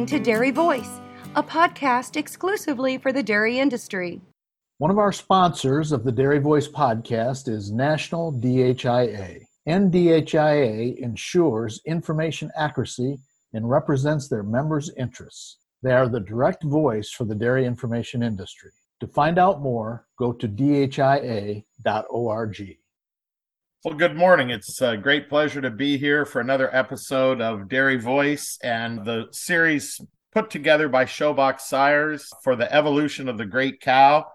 Listening to Dairy Voice, a podcast exclusively for the dairy industry. One of our sponsors of the Dairy Voice podcast is National DHIA. NDHIA ensures information accuracy and represents their members' interests. They are the direct voice for the dairy information industry. To find out more, go to dhia.org. Well, good morning. It's a great pleasure to be here for another episode of Dairy Voice and the series put together by Showbox Sires for the evolution of the great cow.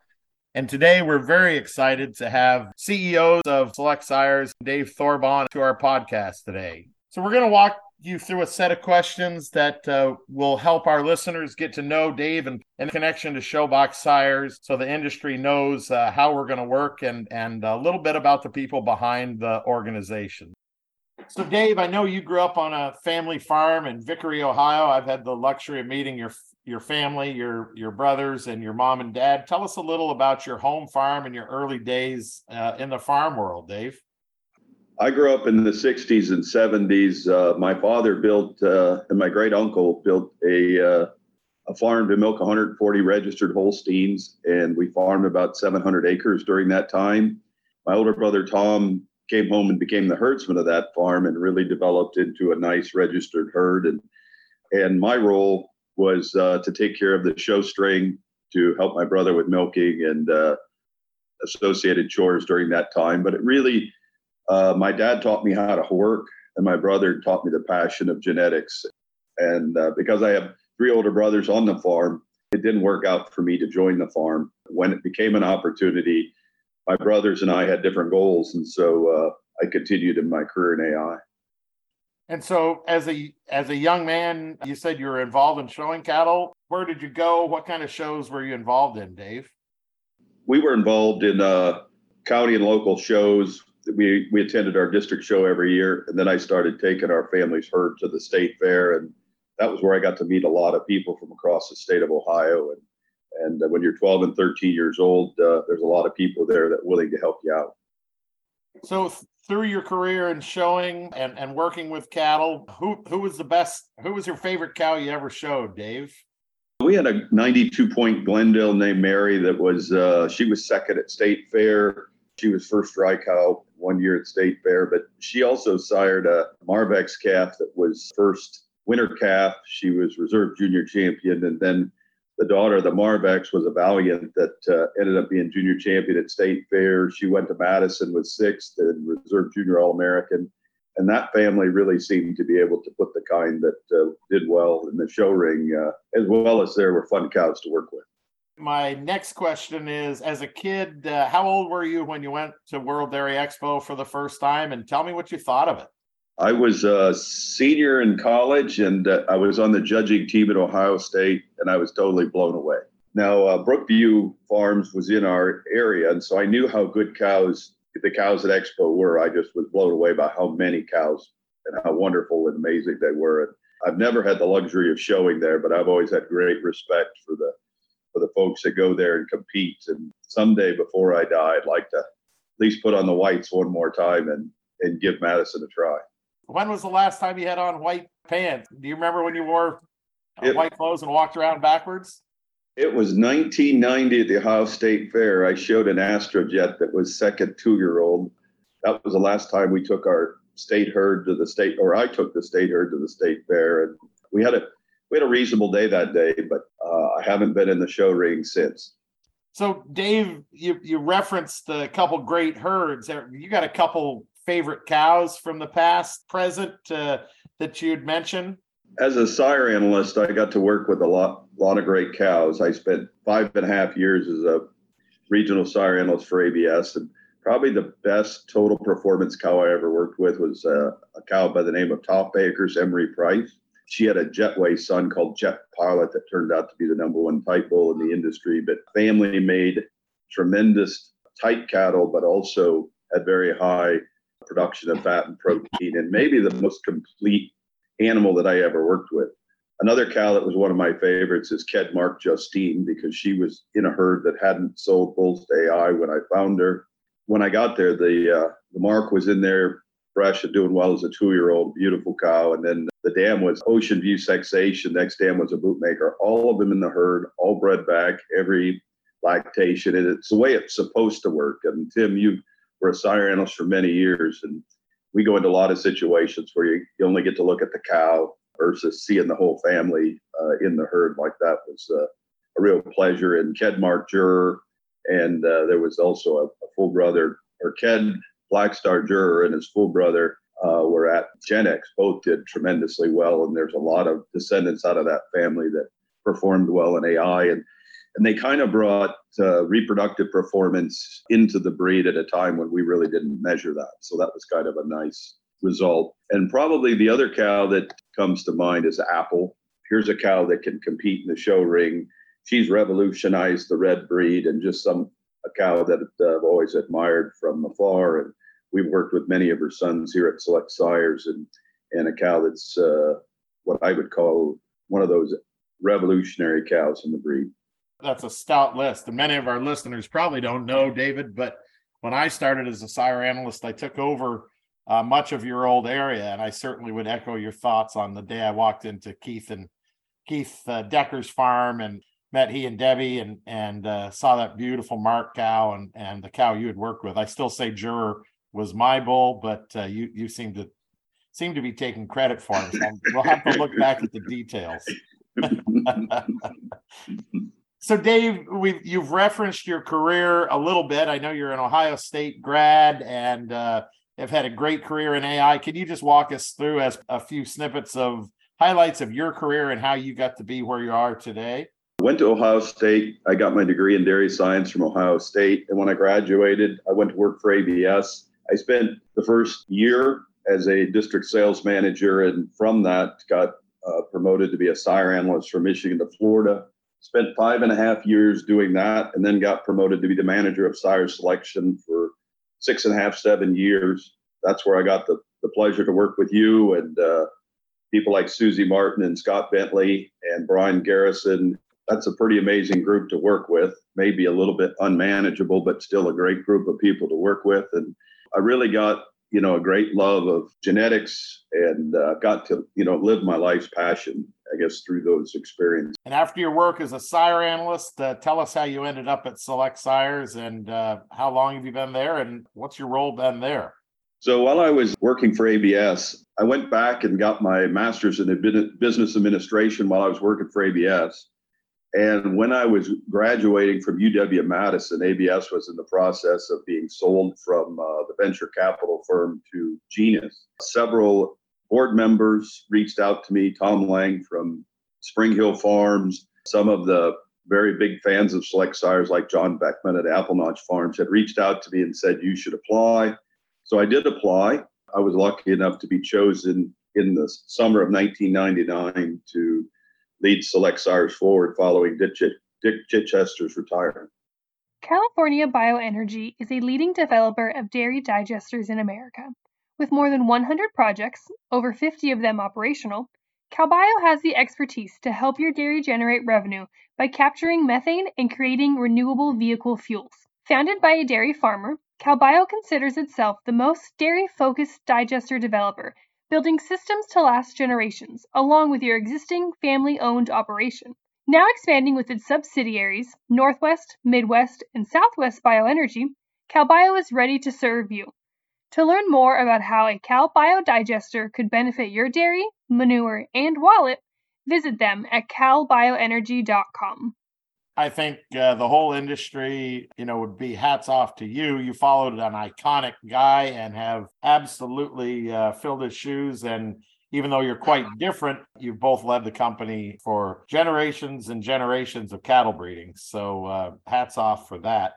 And today we're very excited to have CEOs of Select Sires, Dave Thorbahn, to our podcast today. So we're going to walk you through a set of questions that uh, will help our listeners get to know Dave and in connection to Showbox Sires so the industry knows uh, how we're going to work and, and a little bit about the people behind the organization. So, Dave, I know you grew up on a family farm in Vickery, Ohio. I've had the luxury of meeting your your family, your your brothers, and your mom and dad. Tell us a little about your home farm and your early days uh, in the farm world, Dave. I grew up in the 60s and 70s. Uh, my father built, uh, and my great uncle built a, uh, a farm to milk 140 registered Holsteins, and we farmed about 700 acres during that time. My older brother Tom came home and became the herdsman of that farm and really developed into a nice registered herd. And and my role was uh, to take care of the show string, to help my brother with milking and uh, associated chores during that time. But it really uh, my dad taught me how to work, and my brother taught me the passion of genetics. And uh, because I have three older brothers on the farm, it didn't work out for me to join the farm. When it became an opportunity, my brothers and I had different goals, and so uh, I continued in my career in AI. And so, as a as a young man, you said you were involved in showing cattle. Where did you go? What kind of shows were you involved in, Dave? We were involved in uh, county and local shows we we attended our district show every year, and then I started taking our family's herd to the state fair, and that was where I got to meet a lot of people from across the state of Ohio. And and uh, when you're 12 and 13 years old, uh, there's a lot of people there that willing to help you out. So through your career in showing and, and working with cattle, who who was the best? Who was your favorite cow you ever showed, Dave? We had a 92 point Glendale named Mary that was uh, she was second at state fair. She was first dry cow one year at State Fair, but she also sired a Marvex calf that was first winter calf. She was reserve junior champion, and then the daughter of the Marvex was a Valiant that uh, ended up being junior champion at State Fair. She went to Madison with sixth and reserve junior All American. And that family really seemed to be able to put the kind that uh, did well in the show ring, uh, as well as there were fun cows to work with. My next question is As a kid, uh, how old were you when you went to World Dairy Expo for the first time? And tell me what you thought of it. I was a senior in college and uh, I was on the judging team at Ohio State, and I was totally blown away. Now, uh, Brookview Farms was in our area, and so I knew how good cows, the cows at Expo were. I just was blown away by how many cows and how wonderful and amazing they were. And I've never had the luxury of showing there, but I've always had great respect for the for the folks that go there and compete. And someday before I die, I'd like to at least put on the whites one more time and, and give Madison a try. When was the last time you had on white pants? Do you remember when you wore uh, it, white clothes and walked around backwards? It was 1990 at the Ohio State Fair. I showed an Astrojet that was second two year old. That was the last time we took our state herd to the state, or I took the state herd to the state fair. And we had a we had a reasonable day that day, but uh, I haven't been in the show ring since. So, Dave, you you referenced a couple great herds. You got a couple favorite cows from the past, present uh, that you'd mention. As a sire analyst, I got to work with a lot lot of great cows. I spent five and a half years as a regional sire analyst for ABS, and probably the best total performance cow I ever worked with was uh, a cow by the name of Top Acres Emery Price she had a jetway son called Jet Pilot that turned out to be the number one type bull in the industry. But family made tremendous tight cattle, but also had very high production of fat and protein, and maybe the most complete animal that I ever worked with. Another cow that was one of my favorites is Ked Mark Justine because she was in a herd that hadn't sold bulls to AI when I found her. When I got there, the uh, the mark was in there fresh and doing well as a two year old, beautiful cow. And then the dam was Ocean View Sexation. Next dam was a bootmaker. All of them in the herd, all bred back, every lactation. And it's the way it's supposed to work. And Tim, you were a sire analyst for many years. And we go into a lot of situations where you, you only get to look at the cow versus seeing the whole family uh, in the herd like that was uh, a real pleasure. And Kedmark Juror, and uh, there was also a, a, full brother, or Ked Blackstar Juror and his full brother uh, were at Genex. Both did tremendously well, and there's a lot of descendants out of that family that performed well in AI. And and they kind of brought uh, reproductive performance into the breed at a time when we really didn't measure that. So that was kind of a nice result. And probably the other cow that comes to mind is Apple. Here's a cow that can compete in the show ring. She's revolutionized the red breed and just some a cow that I've always admired from afar. And we've worked with many of her sons here at Select Sires, and and a cow that's uh, what I would call one of those revolutionary cows in the breed that's a stout list. And many of our listeners probably don't know, David, but when I started as a sire analyst, I took over uh, much of your old area. And I certainly would echo your thoughts on the day I walked into Keith and Keith uh, Decker's farm and met he and Debbie and and uh, saw that beautiful Mark cow and and the cow you had worked with. I still say Juror was my bull, but uh, you you seem to seem to be taking credit for it. So we'll have to look back at the details. So, Dave, we you've referenced your career a little bit. I know you're an Ohio State grad and uh, have had a great career in AI. Can you just walk us through as a few snippets of highlights of your career and how you got to be where you are today? Went to Ohio State. I got my degree in dairy science from Ohio State, and when I graduated, I went to work for ABS. I spent the first year as a district sales manager, and from that, got uh, promoted to be a sire analyst from Michigan to Florida spent five and a half years doing that and then got promoted to be the manager of sire selection for six and a half seven years that's where i got the, the pleasure to work with you and uh, people like susie martin and scott bentley and brian garrison that's a pretty amazing group to work with maybe a little bit unmanageable but still a great group of people to work with and i really got you know a great love of genetics and uh, got to you know live my life's passion I guess, through those experiences. And after your work as a sire analyst, uh, tell us how you ended up at Select Sires and uh, how long have you been there and what's your role been there? So while I was working for ABS, I went back and got my master's in business administration while I was working for ABS. And when I was graduating from UW Madison, ABS was in the process of being sold from uh, the venture capital firm to Genus. Several board members reached out to me, Tom Lang from Spring Hill Farms, some of the very big fans of select sires like John Beckman at Apple Notch Farms had reached out to me and said, You should apply. So I did apply. I was lucky enough to be chosen in the summer of 1999 to lead Select Sires forward following Dick, Dick Chichester's retirement. California Bioenergy is a leading developer of dairy digesters in America. With more than 100 projects, over 50 of them operational, CalBio has the expertise to help your dairy generate revenue by capturing methane and creating renewable vehicle fuels. Founded by a dairy farmer, CalBio considers itself the most dairy focused digester developer, building systems to last generations, along with your existing family owned operation. Now expanding with its subsidiaries, Northwest, Midwest, and Southwest Bioenergy, CalBio is ready to serve you. To learn more about how a CalBio digester could benefit your dairy, manure, and wallet, visit them at calbioenergy.com. I think uh, the whole industry, you know, would be hats off to you. You followed an iconic guy and have absolutely uh, filled his shoes. And even though you're quite different, you've both led the company for generations and generations of cattle breeding. So uh, hats off for that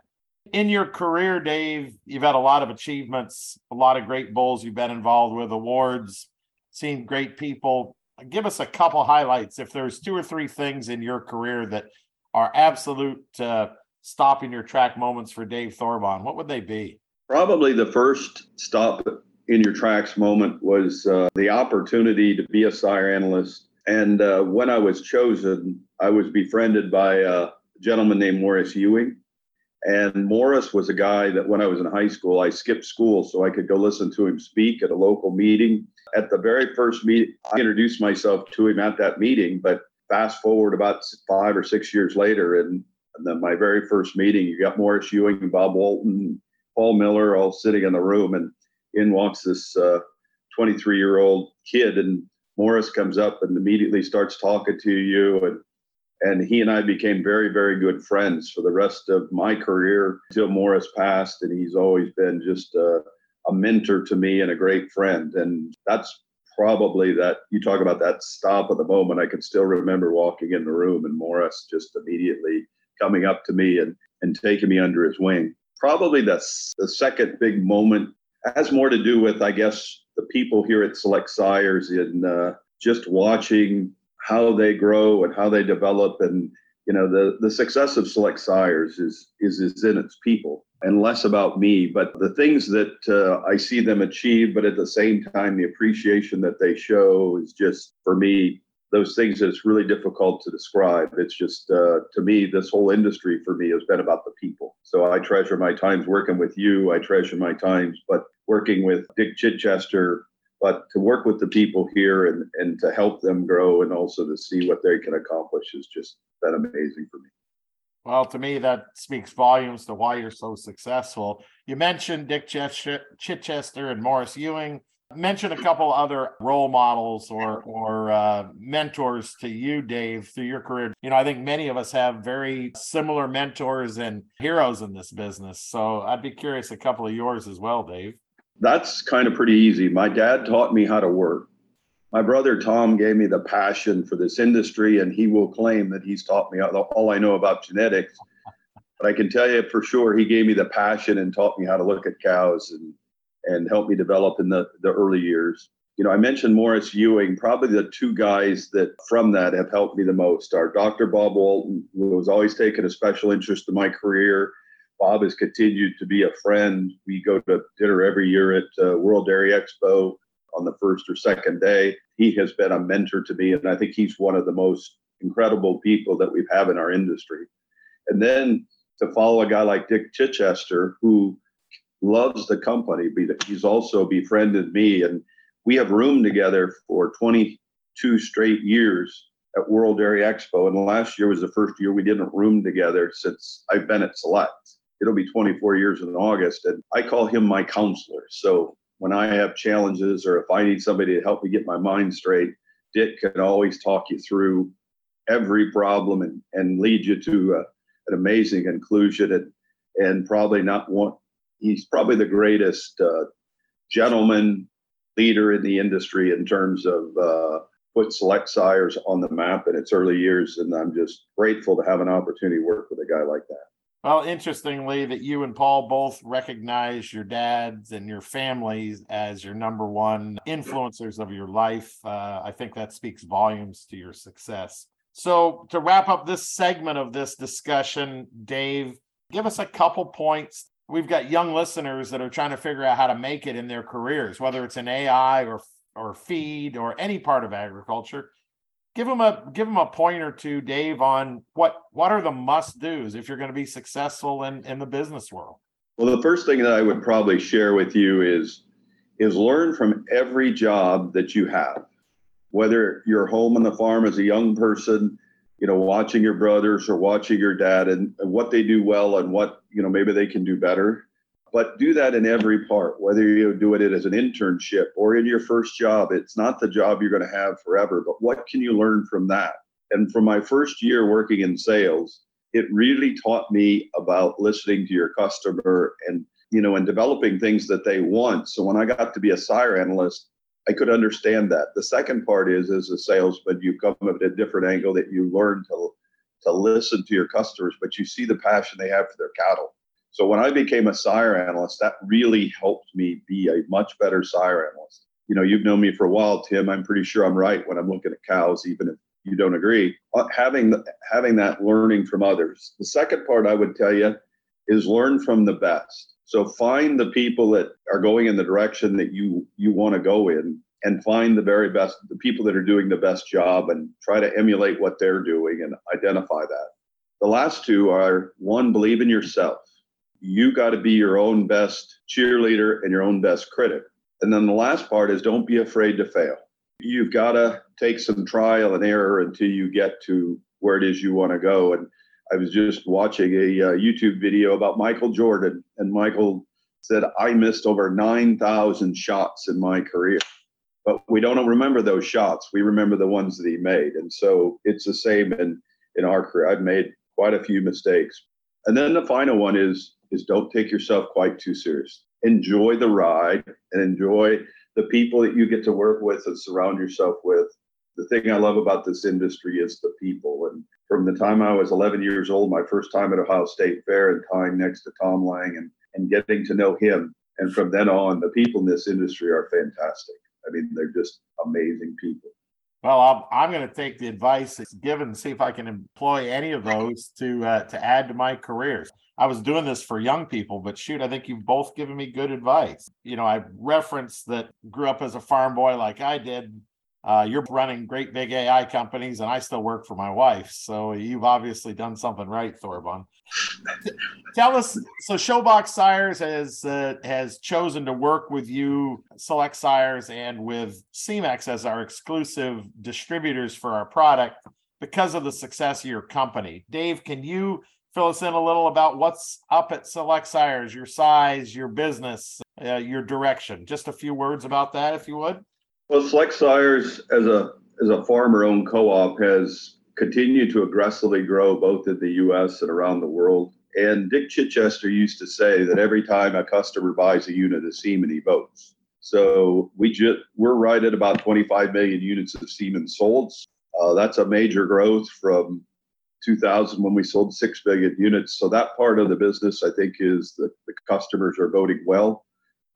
in your career, Dave, you've had a lot of achievements, a lot of great bulls you've been involved with, awards, seen great people. Give us a couple highlights. If there's two or three things in your career that are absolute uh, stopping your track moments for Dave Thorbahn, what would they be? Probably the first stop in your tracks moment was uh, the opportunity to be a sire analyst. And uh, when I was chosen, I was befriended by a gentleman named Morris Ewing And Morris was a guy that when I was in high school, I skipped school so I could go listen to him speak at a local meeting. At the very first meeting, I introduced myself to him at that meeting, but fast forward about five or six years later, and, and then my very first meeting, you got Morris Ewing, Bob Walton, Paul Miller all sitting in the room, and in walks this 23 uh, year old kid, and Morris comes up and immediately starts talking to you, and and he and I became very, very good friends for the rest of my career until Morris passed. And he's always been just a, a mentor to me and a great friend. And that's probably that you talk about that stop at the moment. I can still remember walking in the room and Morris just immediately coming up to me and, and taking me under his wing. Probably the, the second big moment has more to do with, I guess, the people here at Select Sires in uh, just watching how they grow and how they develop and you know the the success of select sires is is is in its people and less about me but the things that uh, i see them achieve but at the same time the appreciation that they show is just for me those things that it's really difficult to describe. It's just uh, to me this whole industry for me has been about the people. So i treasure my times working with you i treasure my times but working with dick chichester but to work with the people here and, and to help them grow and also to see what they can accomplish has just been amazing for me. Well, to me, that speaks volumes to why you're so successful. You mentioned Dick Chichester and Morris Ewing. Mention a couple other role models or or uh, mentors to you, Dave, through your career. You know, I think many of us have very similar mentors and heroes in this business. So I'd be curious a couple of yours as well, Dave that's kind of pretty easy. My dad taught me how to work. My brother Tom gave me the passion for this industry, and he will claim that he's taught me all I know about genetics. But I can tell you for sure, he gave me the passion and taught me how to look at cows and and helped me develop in the, the early years. You know, I mentioned Morris Ewing. Probably the two guys that from that have helped me the most are Dr. Bob Walton, who was always taking a special interest in my career Bob has continued to be a friend. We go to dinner every year at uh, World Dairy Expo on the first or second day. He has been a mentor to me, and I think he's one of the most incredible people that we have had in our industry. And then to follow a guy like Dick Chichester, who loves the company, he's also befriended me, and we have roomed together for 22 straight years at World Dairy Expo. And last year was the first year we didn't room together since I've been at Select it'll be 24 years in August. And I call him my counselor. So when I have challenges or if I need somebody to help me get my mind straight, Dick can always talk you through every problem and, and lead you to uh, an amazing conclusion. And, and probably not one, he's probably the greatest uh, gentleman leader in the industry in terms of uh, put select sires on the map in its early years. And I'm just grateful to have an opportunity to work with a guy like that. Well, interestingly, that you and Paul both recognize your dads and your families as your number one influencers of your life. Uh, I think that speaks volumes to your success. So, to wrap up this segment of this discussion, Dave, give us a couple points. We've got young listeners that are trying to figure out how to make it in their careers, whether it's in AI or or feed or any part of agriculture give them a give them a point or two, Dave, on what what are the must dos if you're going to be successful in in the business world. Well, the first thing that I would probably share with you is is learn from every job that you have, whether you're home on the farm as a young person, you know, watching your brothers or watching your dad and, and what they do well and what you know maybe they can do better but do that in every part whether you do it as an internship or in your first job. It's not the job you're going to have forever but what can you learn from that? And from my first year working in sales it really taught me about listening to your customer and you know and developing things that they want. So when i got to be a sire analyst i could understand that. The second part is as a salesman you come at a different angle that you learn to to listen to your customers but you see the passion they have for their cattle so when I became a sire analyst, that really helped me be a much better sire analyst. You know, you've known me for a while, Tim. I'm pretty sure I'm right when I'm looking at cows, even if you don't agree. Uh, having having that learning from others. The second part I would tell you is learn from the best. So find the people that are going in the direction that you you want to go in and find the very best the people that are doing the best job and try to emulate what they're doing and identify that. The last two are one believe in yourself You got to be your own best cheerleader and your own best critic. And then the last part is don't be afraid to fail. You've got to take some trial and error until you get to where it is you want to go. And I was just watching a uh, YouTube video about Michael Jordan, and Michael said, I missed over 9,000 shots in my career. But we don't remember those shots. We remember the ones that he made. And so it's the same in, in our career. I've made quite a few mistakes. And then the final one is is don't take yourself quite too serious. Enjoy the ride and enjoy the people that you get to work with and surround yourself with. The thing I love about this industry is the people. And from the time I was 11 years old, my first time at Ohio State Fair and tying next to Tom Lang and, and getting to know him. And from then on, the people in this industry are fantastic. I mean, they're just amazing people. Well, I'm, I'm going to take the advice that's given and see if I can employ any of those to uh, to add to my careers. I was doing this for young people, but shoot, I think you've both given me good advice. You know, I referenced that grew up as a farm boy like I did. Uh, you're running great big AI companies, and I still work for my wife. So you've obviously done something right, Thorbahn. Tell us. So Showbox Sires has uh, has chosen to work with you, Select Sires, and with Semex as our exclusive distributors for our product because of the success of your company. Dave, can you fill us in a little about what's up at Select Sires, your size, your business, uh, your direction? Just a few words about that, if you would. Well, Select Sires, as a as a farmer-owned co-op, has continued to aggressively grow both in the U.S. and around the world. And Dick Chichester used to say that every time a customer buys a unit of semen, he votes. So we we're right at about 25 million units of semen sold. Uh, that's a major growth from 2000 when we sold 6 billion units. So that part of the business, I think, is that the customers are voting well.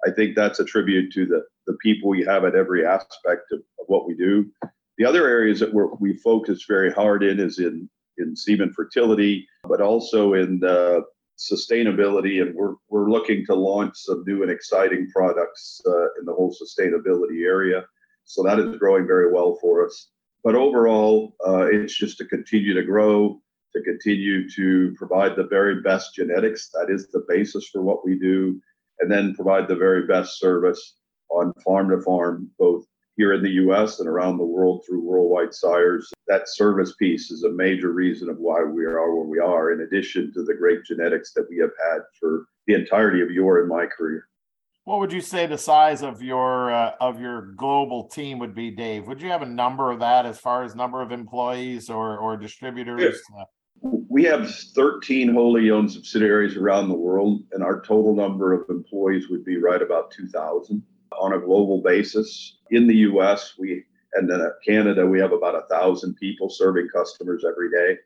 I think that's a tribute to the, the people we have at every aspect of, of what we do. The other areas that we focus very hard in is in, in semen fertility, but also in uh, sustainability. And we're, we're looking to launch some new and exciting products uh, in the whole sustainability area. So that is growing very well for us. But overall, uh, it's just to continue to grow, to continue to provide the very best genetics. That is the basis for what we do. And then provide the very best service on farm to farm, both here in the US and around the world through Worldwide Sires. That service piece is a major reason of why we are where we are, in addition to the great genetics that we have had for the entirety of your and my career. What would you say the size of your uh, of your global team would be, Dave? Would you have a number of that as far as number of employees or or distributors? Yeah. We have 13 wholly owned subsidiaries around the world, and our total number of employees would be right about 2,000 on a global basis. In the US, we and then Canada, we have about a thousand people serving customers every day.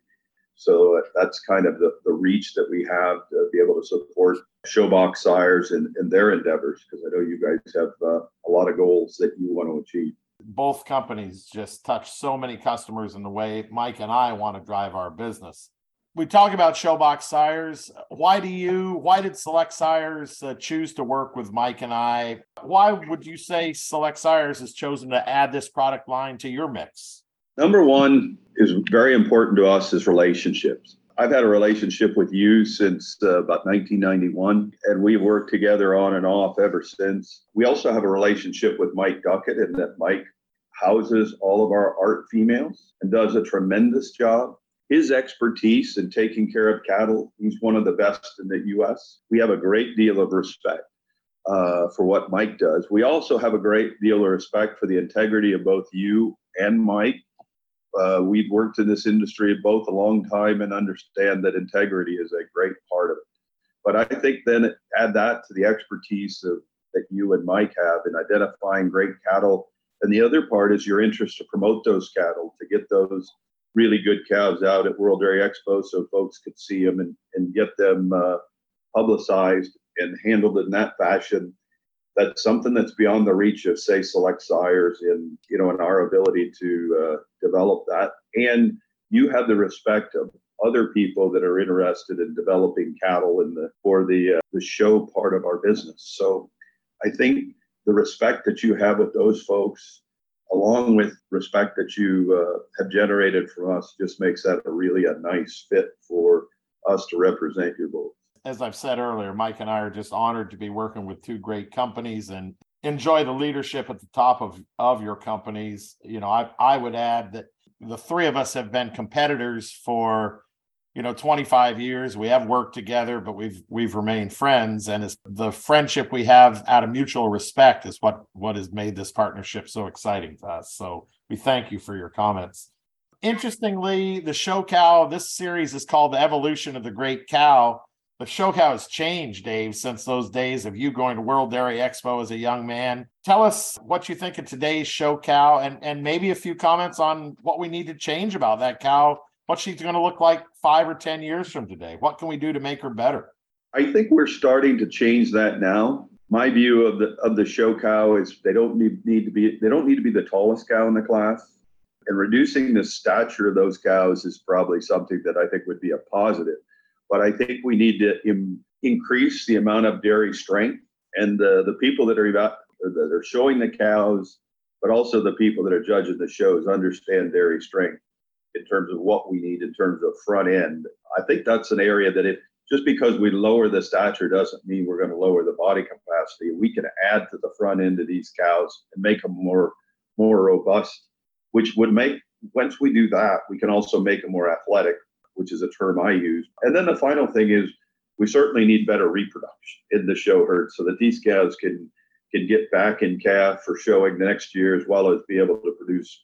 So that's kind of the, the reach that we have to be able to support Showbox sires and, in their endeavors, because I know you guys have uh, a lot of goals that you want to achieve. Both companies just touch so many customers in the way Mike and I want to drive our business we talk about Showbox Sires. Why do you, why did Select Sires uh, choose to work with Mike and I? Why would you say Select Sires has chosen to add this product line to your mix? Number one is very important to us is relationships. I've had a relationship with you since uh, about 1991, and we've worked together on and off ever since. We also have a relationship with Mike Duckett, and that Mike houses all of our art females and does a tremendous job his expertise in taking care of cattle, he's one of the best in the U.S. We have a great deal of respect uh, for what Mike does. We also have a great deal of respect for the integrity of both you and Mike. Uh, we've worked in this industry both a long time and understand that integrity is a great part of it. But I think then add that to the expertise of, that you and Mike have in identifying great cattle. And the other part is your interest to promote those cattle, to get those really good calves out at World Dairy Expo so folks could see them and, and get them uh, publicized and handled in that fashion. That's something that's beyond the reach of, say, select sires in you know in our ability to uh, develop that. And you have the respect of other people that are interested in developing cattle in the for the uh, the show part of our business. So I think the respect that you have with those folks along with respect that you uh, have generated from us, just makes that a really a nice fit for us to represent your boat. as I've said earlier, Mike and I are just honored to be working with two great companies and enjoy the leadership at the top of, of your companies. You know, I, I would add that the three of us have been competitors for you know 25 years. We have worked together but we've we've remained friends. And it's the friendship we have out of mutual respect is what what has made this partnership so exciting to us. So we thank you for your comments. Interestingly the show cow this series is called the evolution of the great cow the show cow has changed dave since those days of you going to world dairy expo as a young man tell us what you think of today's show cow and and maybe a few comments on what we need to change about that cow what she's going to look like five or 10 years from today? What can we do to make her better? I think we're starting to change that now. My view of the of the show cow is they don't need, need to be they don't need to be the tallest cow in the class. And reducing the stature of those cows is probably something that I think would be a positive. But I think we need to Im- increase the amount of dairy strength and the, the people that are about, that are showing the cows, but also the people that are judging the shows understand dairy strength in terms of what we need in terms of front end. I think that's an area that if just because we lower the stature doesn't mean we're going to lower the body capacity. We can add to the front end of these cows and make them more more robust, which would make once we do that, we can also make them more athletic, which is a term I use. And then the final thing is we certainly need better reproduction in the show herd so that these calves can can get back in calf for showing the next year as well as be able to produce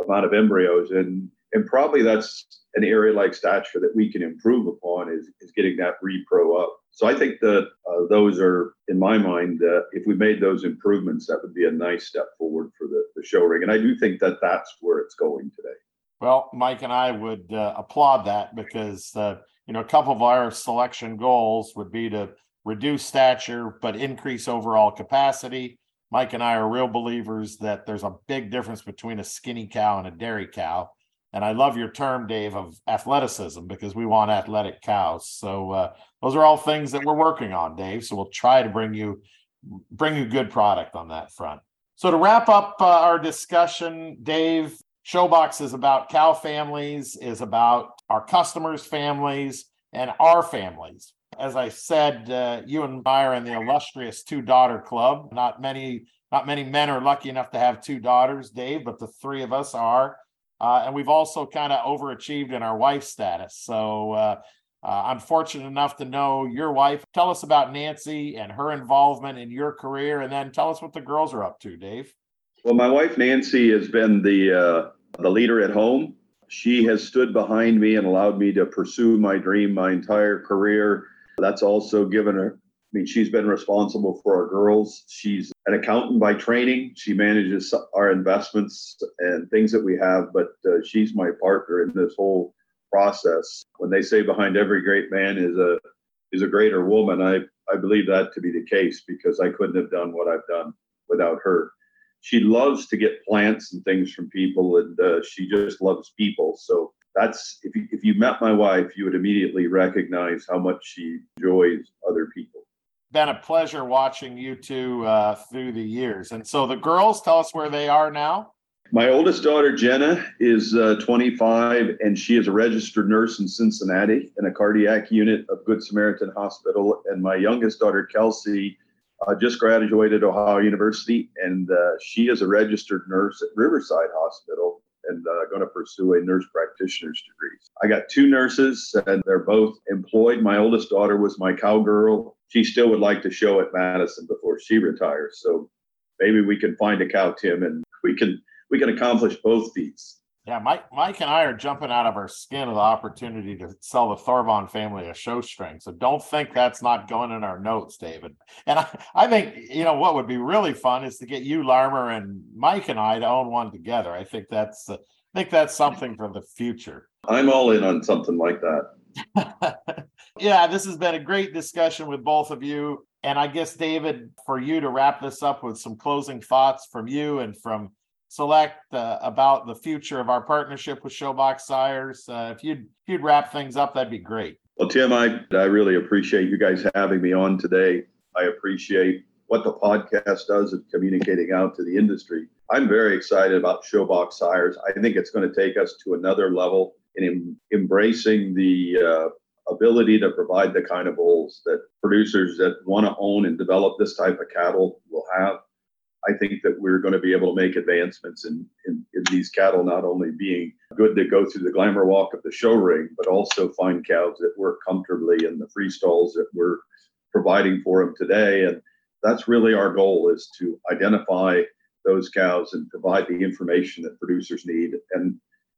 a amount of embryos and and probably that's an area like stature that we can improve upon is, is getting that repro up. So I think that uh, those are, in my mind, uh, if we made those improvements, that would be a nice step forward for the, the show ring. And I do think that that's where it's going today. Well, Mike and I would uh, applaud that because, uh, you know, a couple of our selection goals would be to reduce stature but increase overall capacity. Mike and I are real believers that there's a big difference between a skinny cow and a dairy cow and I love your term, Dave, of athleticism because we want athletic cows. So uh, those are all things that we're working on, Dave. So we'll try to bring you bring you good product on that front. So to wrap up uh, our discussion, Dave, Showbox is about cow families, is about our customers' families, and our families. As I said, uh, you and I are in the illustrious two daughter club. Not many, not many men are lucky enough to have two daughters, Dave, but the three of us are. Uh, and we've also kind of overachieved in our wife status. So uh, uh, I'm fortunate enough to know your wife. Tell us about Nancy and her involvement in your career, and then tell us what the girls are up to, Dave. Well, my wife Nancy has been the uh, the leader at home. She has stood behind me and allowed me to pursue my dream my entire career. That's also given her I mean, she's been responsible for our girls. She's an accountant by training. She manages our investments and things that we have, but uh, she's my partner in this whole process. When they say behind every great man is a is a greater woman, I I believe that to be the case because I couldn't have done what I've done without her. She loves to get plants and things from people, and uh, she just loves people. So that's if you, if you met my wife, you would immediately recognize how much she enjoys other people been a pleasure watching you two uh, through the years. And so the girls, tell us where they are now. My oldest daughter, Jenna, is uh, 25, and she is a registered nurse in Cincinnati in a cardiac unit of Good Samaritan Hospital. And my youngest daughter, Kelsey, uh, just graduated Ohio University, and uh, she is a registered nurse at Riverside Hospital and uh, going to pursue a nurse practitioner's degree. I got two nurses, and they're both employed. My oldest daughter was my cowgirl. She still would like to show at Madison before she retires. So maybe we can find a cow, Tim, and we can we can accomplish both feats. Yeah, Mike, Mike and I are jumping out of our skin of the opportunity to sell the Thorbahn family a show string. So don't think that's not going in our notes, David. And I, I think, you know, what would be really fun is to get you, Larmer, and Mike and I to own one together. I think that's, uh, I think that's something for the future. I'm all in on something like that. yeah, this has been a great discussion with both of you. And I guess, David, for you to wrap this up with some closing thoughts from you and from select uh, about the future of our partnership with Showbox Sires. Uh, if you'd if you'd wrap things up, that'd be great. Well, Tim, I I really appreciate you guys having me on today. I appreciate what the podcast does in communicating out to the industry. I'm very excited about Showbox Sires. I think it's going to take us to another level in em- embracing the uh, ability to provide the kind of bulls that producers that want to own and develop this type of cattle will have. I think that we're going to be able to make advancements in, in, in, these cattle not only being good to go through the glamour walk of the show ring, but also find cows that work comfortably in the free stalls that we're providing for them today. And that's really our goal is to identify those cows and provide the information that producers need. And,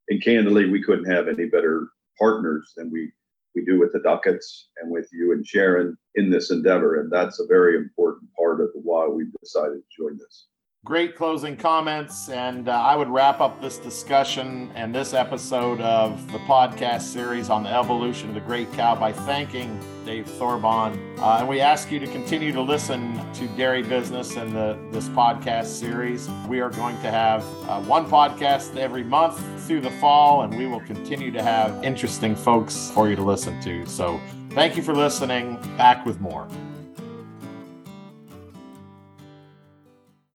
and candidly, we couldn't have any better partners than we we do with the Ducketts and with you and Sharon in this endeavor. And that's a very important part of why we've decided to join this. Great closing comments. And uh, I would wrap up this discussion and this episode of the podcast series on the evolution of the great cow by thanking Dave Thorbahn. Uh, and we ask you to continue to listen to Dairy Business and the, this podcast series. We are going to have uh, one podcast every month through the fall, and we will continue to have interesting folks for you to listen to. So thank you for listening. Back with more.